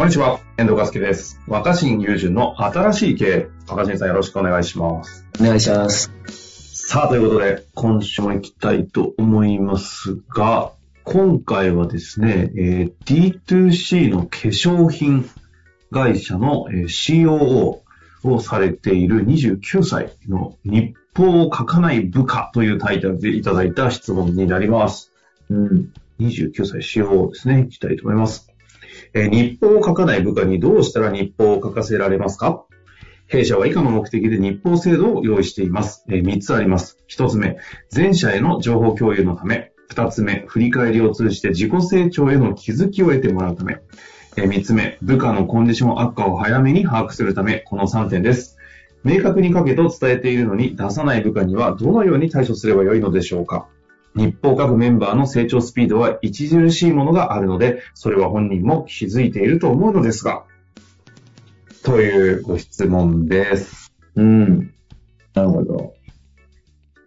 こんにちは、遠藤和樹です。若新友人の新しい経営。若新さんよろしくお願いします。お願いします。さあ、ということで、今週も行きたいと思いますが、今回はですね、えー D2C の化粧品会社の、えー COO をされている29歳の日報を書かない部下というタイトルでいただいた質問になります。うん。29歳 COO ですね。いきたいと思います。えー日報を書かない部下にどうしたら日報を書かせられますか？弊社は以下の目的で日報制度を用意しています。えー3つあります。1つ目、全社への情報共有のため。2つ目、振り返りを通じて自己成長への気づきを得てもらうため。えー3つ目、部下のコンディション悪化を早めに把握するため。この3点です。明確に書けと伝えているのに出さない部下にはどのように対処すればよいのでしょうか？日報各メンバーの成長スピードは著しいものがあるので、それは本人も気づいていると思うのですが、というご質問です。うん。なるほど。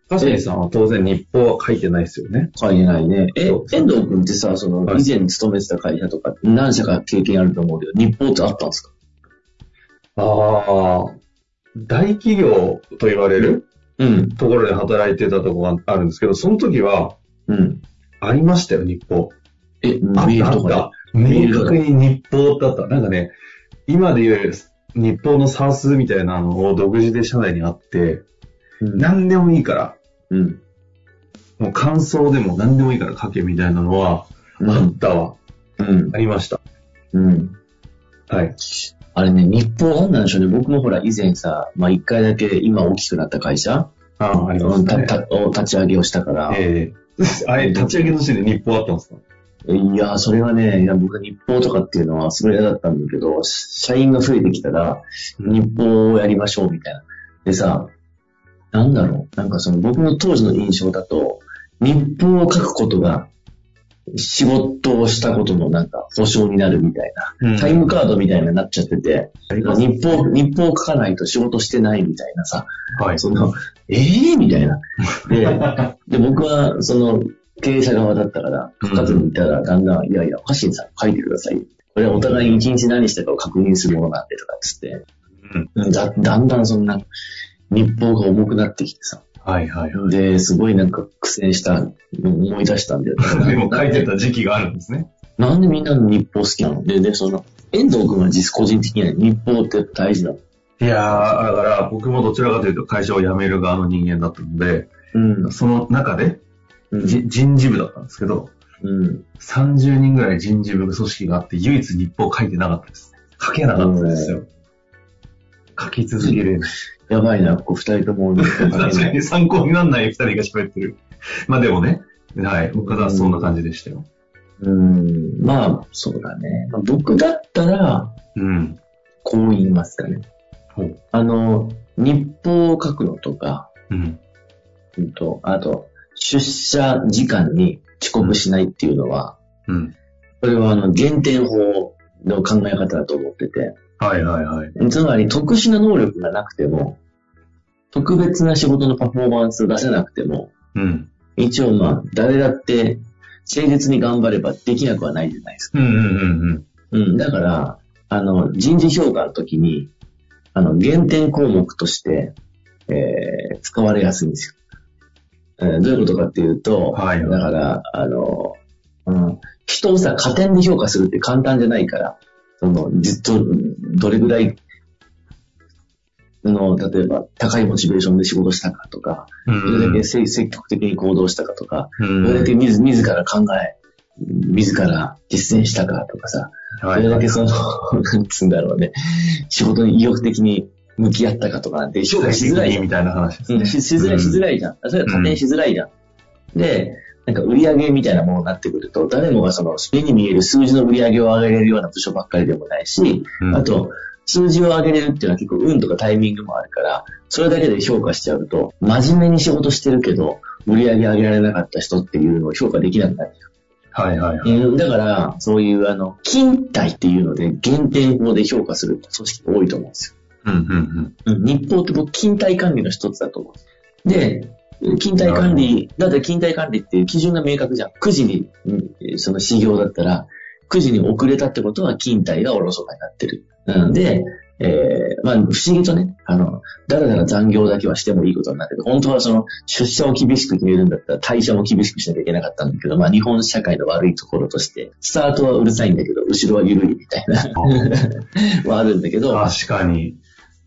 カシさんは当然日報は書いてないですよね。書いてないね。え遠藤君ってさ、その、はい以前勤めてた会社とか、何社か経験あると思うけど、日報ってあったんですか？ああ、大企業と言われるうん。ところで働いてたところがあるんですけど、その時はうん。ありましたよ、日報。え、あメールとかあった。明確に日報だった。なんかね、今で言う日報の算数みたいなのを独自で社内にあって、で。うん。何でもいいから、うん。もう感想でも何でもいいから書けみたいなのは、あうん。ったわ。うん。ありました。うん。はい。あれね、日報なんなんでしょうね。僕もほら、以前さ、まあ、一回だけ今大きくなった会社、ああ、ありますうんたね。たを立ち上げをしたから、ええ あれ、立ち上げの時点で日報あったんですか？いや、それはね、いや僕は日報とかっていうのはすごい嫌だったんだけど、社員が増えてきたら、日報をやりましょうみたいな。でさ、なんだろう、なんかその僕の当時の印象だと、日報を書くことが仕事をしたことのなんか保証になるみたいな、タイムカードみたいになっちゃってて、日報、日報を書かないと仕事してないみたいなさ、はい。その、ええみたいな。で、で、僕は、その、経営者側だったから、書かずにいたら、だんだん、いやいや、おかしいさん書いてください。これはお互いに一日何したかを確認するものなんでとかっつって、うんだだんだんそんな、日報が重くなってきてさ。はいはいはい。で、すごいなんか苦戦した思い出したんだよ。でも書いてた時期があるんですね。なんでみんなの日報好きなの？で、で、その、遠藤君は実個人的には日報って大事なの？いやー、だから僕もどちらかというと会社を辞める側の人間だったので、うん。その中で、うん。じ人事部だったんですけど、うん。30人ぐらい人事部組織があって、唯一日報書いてなかったですね。書けなかったですよ。書き続ける。やばいな、ここ二人とも確。かに参考にならない二人が喋ってる。まあでもね、はい、僕はそんな感じでしたよ。うん。まあ、そうだね。まあ僕だったら、うん。こう言いますかね。ほう。あの、日報を書くのとか、うん。うんと、あと、出社時間に遅刻しないっていうのは、うん。これはあの、減点法の考え方だと思ってて、はいはいはい。つまり特殊な能力がなくても、特別な仕事のパフォーマンスを出せなくても、うん。一応まあ、誰だって誠実に頑張ればできなくはないじゃないですか。うんうんうんうん。だから、あの、人事評価の時に、あの、減点項目として、えー、使われやすいんですよ。えーどういうことかっていうと、はいだから、あの、うん、人をさ、加点で評価するって簡単じゃないから、その、ずっと、どれぐらい、あの、例えば、高いモチベーションで仕事したかとか、うん。どれだけ積積極的に行動したかとか、うん、どれだけ自自ら考え、自ら実践したかとかさ、はどれだけその、なんつうんだろうね、仕事に意欲的に向き合ったかとかなんて評価しづらいみたいな話ですね。しづらい、しづらいじゃん。それは加点しづらいじゃん。で、なんか売り上げみたいなものになってくると、誰もがその、目に見える数字の売り上げを上げれるような部署ばっかりでもないし、うんあと、数字を上げれるっていうのは結構運とかタイミングもあるから、それだけで評価しちゃうと、真面目に仕事してるけど、売り上げ上げられなかった人っていうのを評価できなくなる。はいはいはい。うん、だから、そういうあの、勤怠っていうので、減点法で評価する組織多いと思うんですよ。うんうんうん、日報って僕、勤怠管理の一つだと思う。で、勤怠管理、だって勤怠管理っていう基準が明確じゃん。9時に、うんその始業だったら、9時に遅れたってことは勤怠がおろそかになってる。うん、で、えー、まあ、不思議とね、あの、だらだら残業だけはしてもいいことになるけど、本当はその、出社を厳しく決めるんだったら、退社も厳しくしなきゃいけなかったんだけど、まあ、日本社会の悪いところとして、スタートはうるさいんだけど、後ろは緩いみたいな、はあるんだけど、確かに。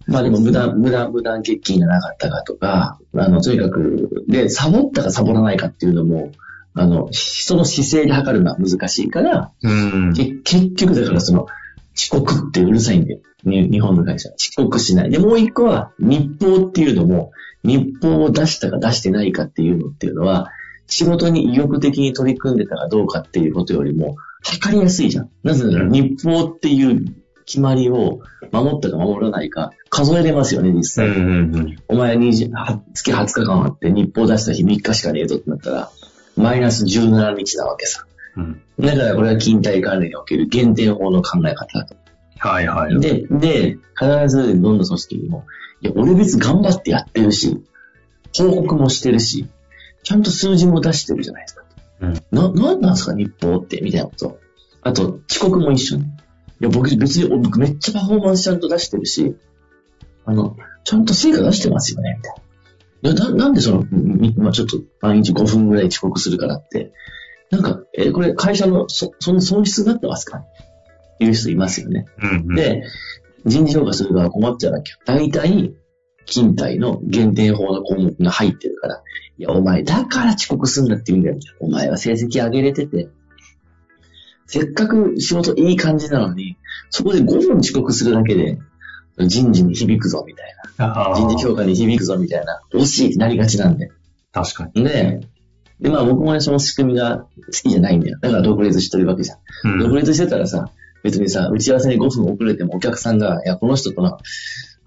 まあでも無駄、無駄、無断欠勤がなかったかとか、あの、とにかく、で、サボったかサボらないかっていうのも、あの、その姿勢で測るのは難しいから、うん。け結局だからその、遅刻ってうるさいんだよ。に日本の会社。遅刻しない。で、もう一個は、日報っていうのも、日報を出したか出してないかっていうのっていうのは、仕事に意欲的に取り組んでたかどうかっていうことよりも、測りやすいじゃん。なぜなら、日報っていう決まりを守ったか守らないか、数えれますよね、実うん際。うんうん。お前20は月20日間あって日報出した日3日しかねえぞってなったら、マイナス17日なわけさ。うん。だからこれは勤怠管理における減点法の考え方だと。はいはい。で、で、必ずどんな組織にも、いや、俺別に頑張ってやってるし、報告もしてるし、ちゃんと数字も出してるじゃないですか。うんな、なんなんですか、日報って、みたいなこと。あと、遅刻も一緒に。いや、僕別に、僕めっちゃパフォーマンスちゃんと出してるし、あの、ちゃんと成果出してますよね、みたいな。いや、ななんでその、みまあ、ちょっと毎日5分ぐらい遅刻するからって、なんか、え、これ会社のそ、その損失になってますかっていう人いますよね。うんうん。で、人事評価する側は困っちゃうわけよ。大体、勤怠の減点法の項目が入ってるから、いや、お前、だから遅刻すんだって言うんだよ。お前は成績上げれてて、せっかく仕事いい感じなのに、そこで5分遅刻するだけで、人事に響くぞ、みたいな。人事評価に響くぞ、みたいな。惜しいってなりがちなんで。確かに。で、で、まあ僕もね、その仕組みが好きじゃないんだよ。だから独立してるわけじゃん。うん。独立してたらさ、別にさ、打ち合わせに5分遅れてもお客さんが、いや、この人との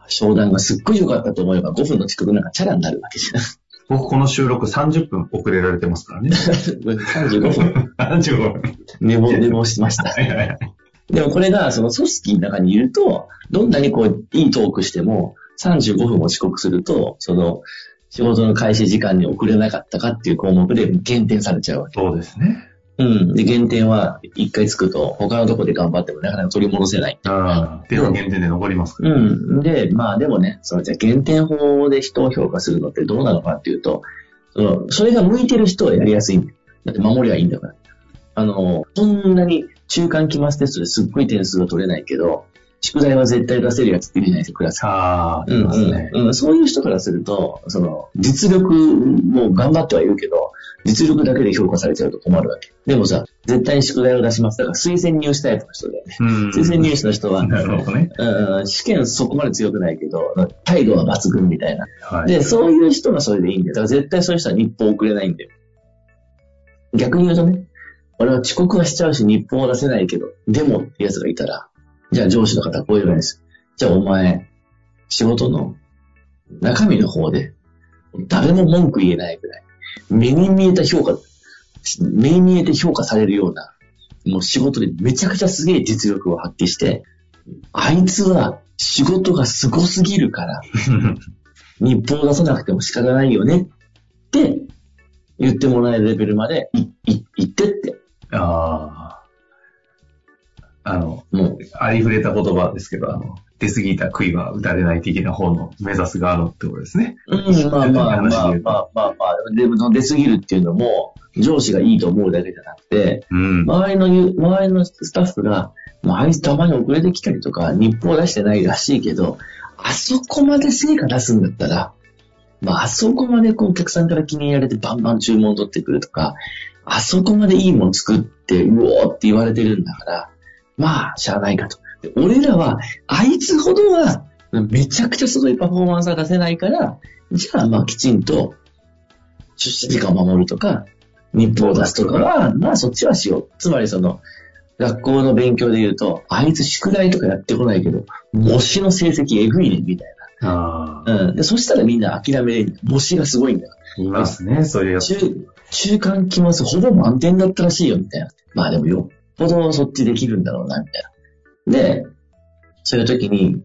商談がすっごい良かったと思えば5分の遅刻なんかチャラになるわけじゃん。僕この収録30分遅れられてますからね。35分35分。寝坊、寝坊しました。はいはいはい。でもこれが、その組織の中にいると、どんなにこう、いいトークしても、35分も遅刻すると、その、仕事の開始時間に遅れなかったかっていう項目で減点されちゃうわけ。そうですね。うん。で、減点は一回つくと、他のとこで頑張ってもなかなか取り戻せない。ああ。では減点で残りますから。うん。で、まあでもね、そのじゃあ減点法で人を評価するのってどうなのかっていうと、その、それが向いてる人はやりやすいんだよ。だって守りはいいんだから。あの、そんなに中間期末テストですっごい点数が取れないけど、宿題は絶対出せるやつっているじゃないですか、クラス。ああ、うんいますね。うんうん、そういう人からすると、その、実力も頑張ってはいるけど、実力だけで評価されちゃうと困るわけ。でもさ、絶対に宿題を出します。だから推薦入試タイプの人だよね。うん。推薦入試の人は、なるほどね。うん試験そこまで強くないけど、態度は抜群みたいな。はい。で、そういう人がそれでいいんだよ。だから絶対そういう人は日報送れないんだよ。逆に言うとね、俺は遅刻はしちゃうし日報は出せないけど、でもってやつがいたら、じゃあ上司の方はこういうわけです。じゃあお前、仕事の中身の方で、誰も文句言えないぐらい、目に見えた評価、目に見えて評価されるような、もう仕事でめちゃくちゃすげえ実力を発揮して、あいつは仕事がすごすぎるから、日報を出さなくても仕方ないよねって言ってもらえるレベルまでいい言ってって。ああ。あの、もう、ありふれた言葉ですけど、あの、出過ぎた杭は打たれない的な方の目指す側のってことですね。うん、まあまあ話まあまあまあまあ、でも出過ぎるっていうのも、上司がいいと思うだけじゃなくて、うん。周りの周りのスタッフが、まあ、あいつたまに遅れてきたりとか、日報出してないらしいけど、あそこまで成果出すんだったら、まあ、あそこまでこうお客さんから気に入られてバンバン注文取ってくるとか、あそこまでいいもの作って、うおーって言われてるんだから、まあ、しゃあないかと。で俺らは、あいつほどは、めちゃくちゃすごいパフォーマンスが出せないから、じゃあ、まあ、きちんと、出社時間を守るとか、日報を出すとかは、まあ、そっちはしよう。つまり、その、学校の勉強で言うと、あいつ宿題とかやってこないけど、模試の成績えぐいね、みたいああ。な。うん。で、そしたらみんな諦める。模試がすごいんだよ。いますね、そういうやつ。中、中間期末ほぼ満点だったらしいよ、みたいな。まあでもよっぽどそっちできるんだろうな、みたいな。で、そういう時に、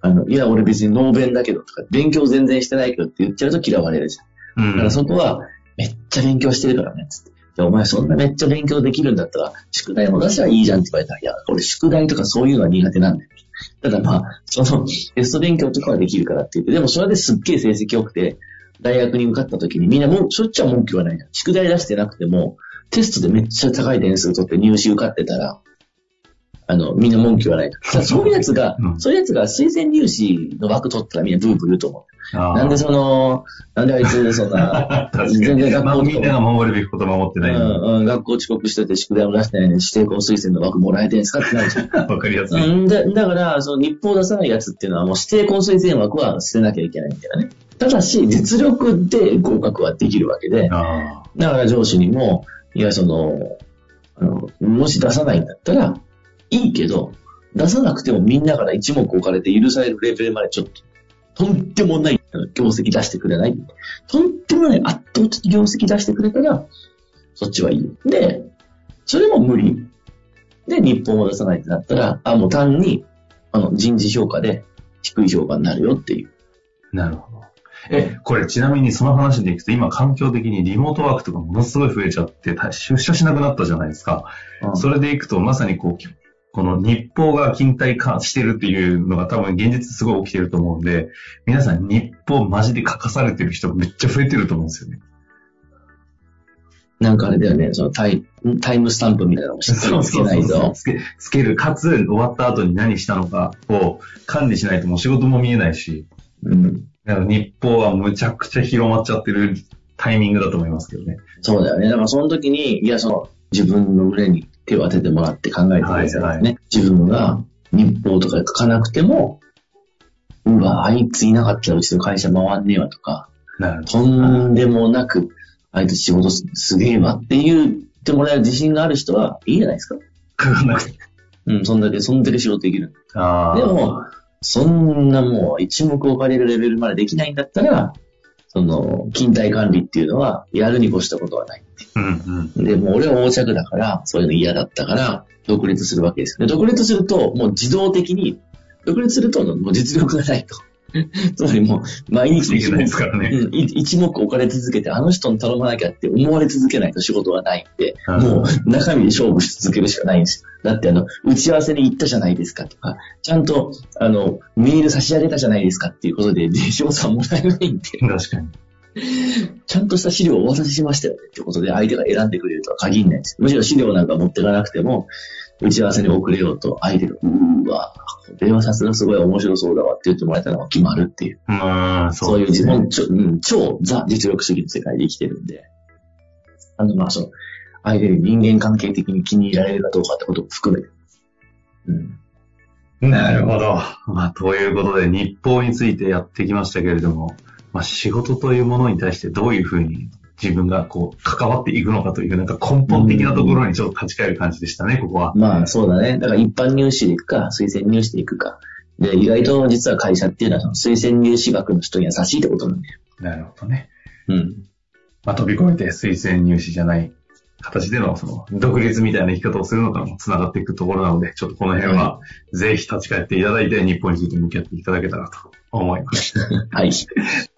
あの、いや、俺別にノーベンだけどとか、勉強全然してないけどって言っちゃうと嫌われるじゃん。うんだからそこは、めっちゃ勉強してるからね、つって。いや、お前そんなめっちゃ勉強できるんだったら、宿題も出しゃいいじゃんって言われたら、いや、俺宿題とかそういうのは苦手なんだよ。ただまあ、その、テスト勉強とかはできるからって言って、でもそれですっげえ成績良くて、大学に受かった時にみんなもう、そっちは文句言わないじゃん。宿題出してなくても、テストでめっちゃ高い点数取って入試受かってたら、あの、みんな文句言わない。ただそういうやつが、うんそういうやつが推薦入試の枠取ったらみんなブーブー言うと思う。なんでその、なんであいつそんな。全然学まあ校とかみんなが守るべきこと守ってうないのんうん、学校遅刻してて宿題も出してないのに指定校推薦の枠もらえてんすかってなるじゃん。わかりやすい。うん、だだから、その日報を出さないやつっていうのはもう指定校推薦枠は捨てなきゃいけないみたいなね。ただし、実力で合格はできるわけで、あだから上司にも、いや、その、あの、もし出さないんだったら、いいけど、出さなくてもみんなから一目置かれて許されるレベルまでちょっと、とんでもない業績出してくれないとんでもない圧倒的業績出してくれたら、そっちはいいよ。で、それも無理。で、日本を出さないってなったら、あ、もう単に、あの、人事評価で低い評価になるよっていう。あ、なるほど。え、これちなみにその話でいくと、今環境的にリモートワークとかものすごい増えちゃって、た出社しなくなったじゃないですか。それでいくと、まさにこう、この日報が勤怠化してるっていうのが多分現実すごい起きてると思うんで、皆さん日報マジで書かされてる人めっちゃ増えてると思うんですよね。なんかあれだよね、そのタイタイムスタンプみたいなのもしっかりつけないと。つけ、つける。かつ、終わった後に何したのかを管理しないともう仕事も見えないし、うん。だから日報はむちゃくちゃ広まっちゃってるタイミングだと思いますけどね。そうだよね。だからその時に、いや、その、自分の胸に手を当ててもらって考えてくださいね。はいはい自分が日報とか書かなくても、うわ、あいついなかったらうちの会社回んねえわとか、とんでもなく、あいつ仕事すすげえわって言ってもらえる自信がある人はいいじゃないですか。ど。書かなくて。うん、そんだけ、そんだけ仕事できる。でも、そんなもう一目置かれるレベルまでできないんだったら、その、勤怠管理っていうのは、やるに越したことはない。うんうん。で、もう俺は横着だから、そういうの嫌だったから、独立するわけですよ。で、独立すると、もう自動的に、独立すると、もう実力がないと。つまりもう、毎日いけないですからね。うんい一目置かれ続けて、あの人に頼まなきゃって思われ続けないと仕事がないんで、うんもう中身で勝負し続けるしかないんですよ。だってあの、打ち合わせに行ったじゃないですかとか、ちゃんと、あの、メール差し上げたじゃないですかっていうことで、賞賛もらえないんで、確かに。ちゃんとした資料をお渡ししましたよねってことで相手が選んでくれるとは限らないです。むしろ資料なんか持ってかなくても、打ち合わせに遅れようと相手が、うーわ、これはさすがすごい面白そうだわって言ってもらえたら決まるっていう。うん、そういう自分、ちょうん超ザ実力主義の世界で生きてるんで。あの、まあ、その、相手に人間関係的に気に入られるかどうかってことも含めて。うん。なるほど。まあ、ということで、日報についてやってきましたけれども、まあ、仕事というものに対してどういうふうに自分がこう、関わっていくのかという、なんか根本的なところにちょっと立ち返る感じでしたね、ここは。まあ、そうだね。だから一般入試で行くか、推薦入試で行くか。で、意外と実は会社っていうのはその推薦入試学の人に優しいってことなんだよ。なるほどね。うん。まあ、飛び越えて推薦入試じゃない形での、その、独立みたいな生き方をするのかも繋がっていくところなので、ちょっとこの辺は、ぜひ立ち返っていただいて、日本について向き合っていただけたらと思います。はい。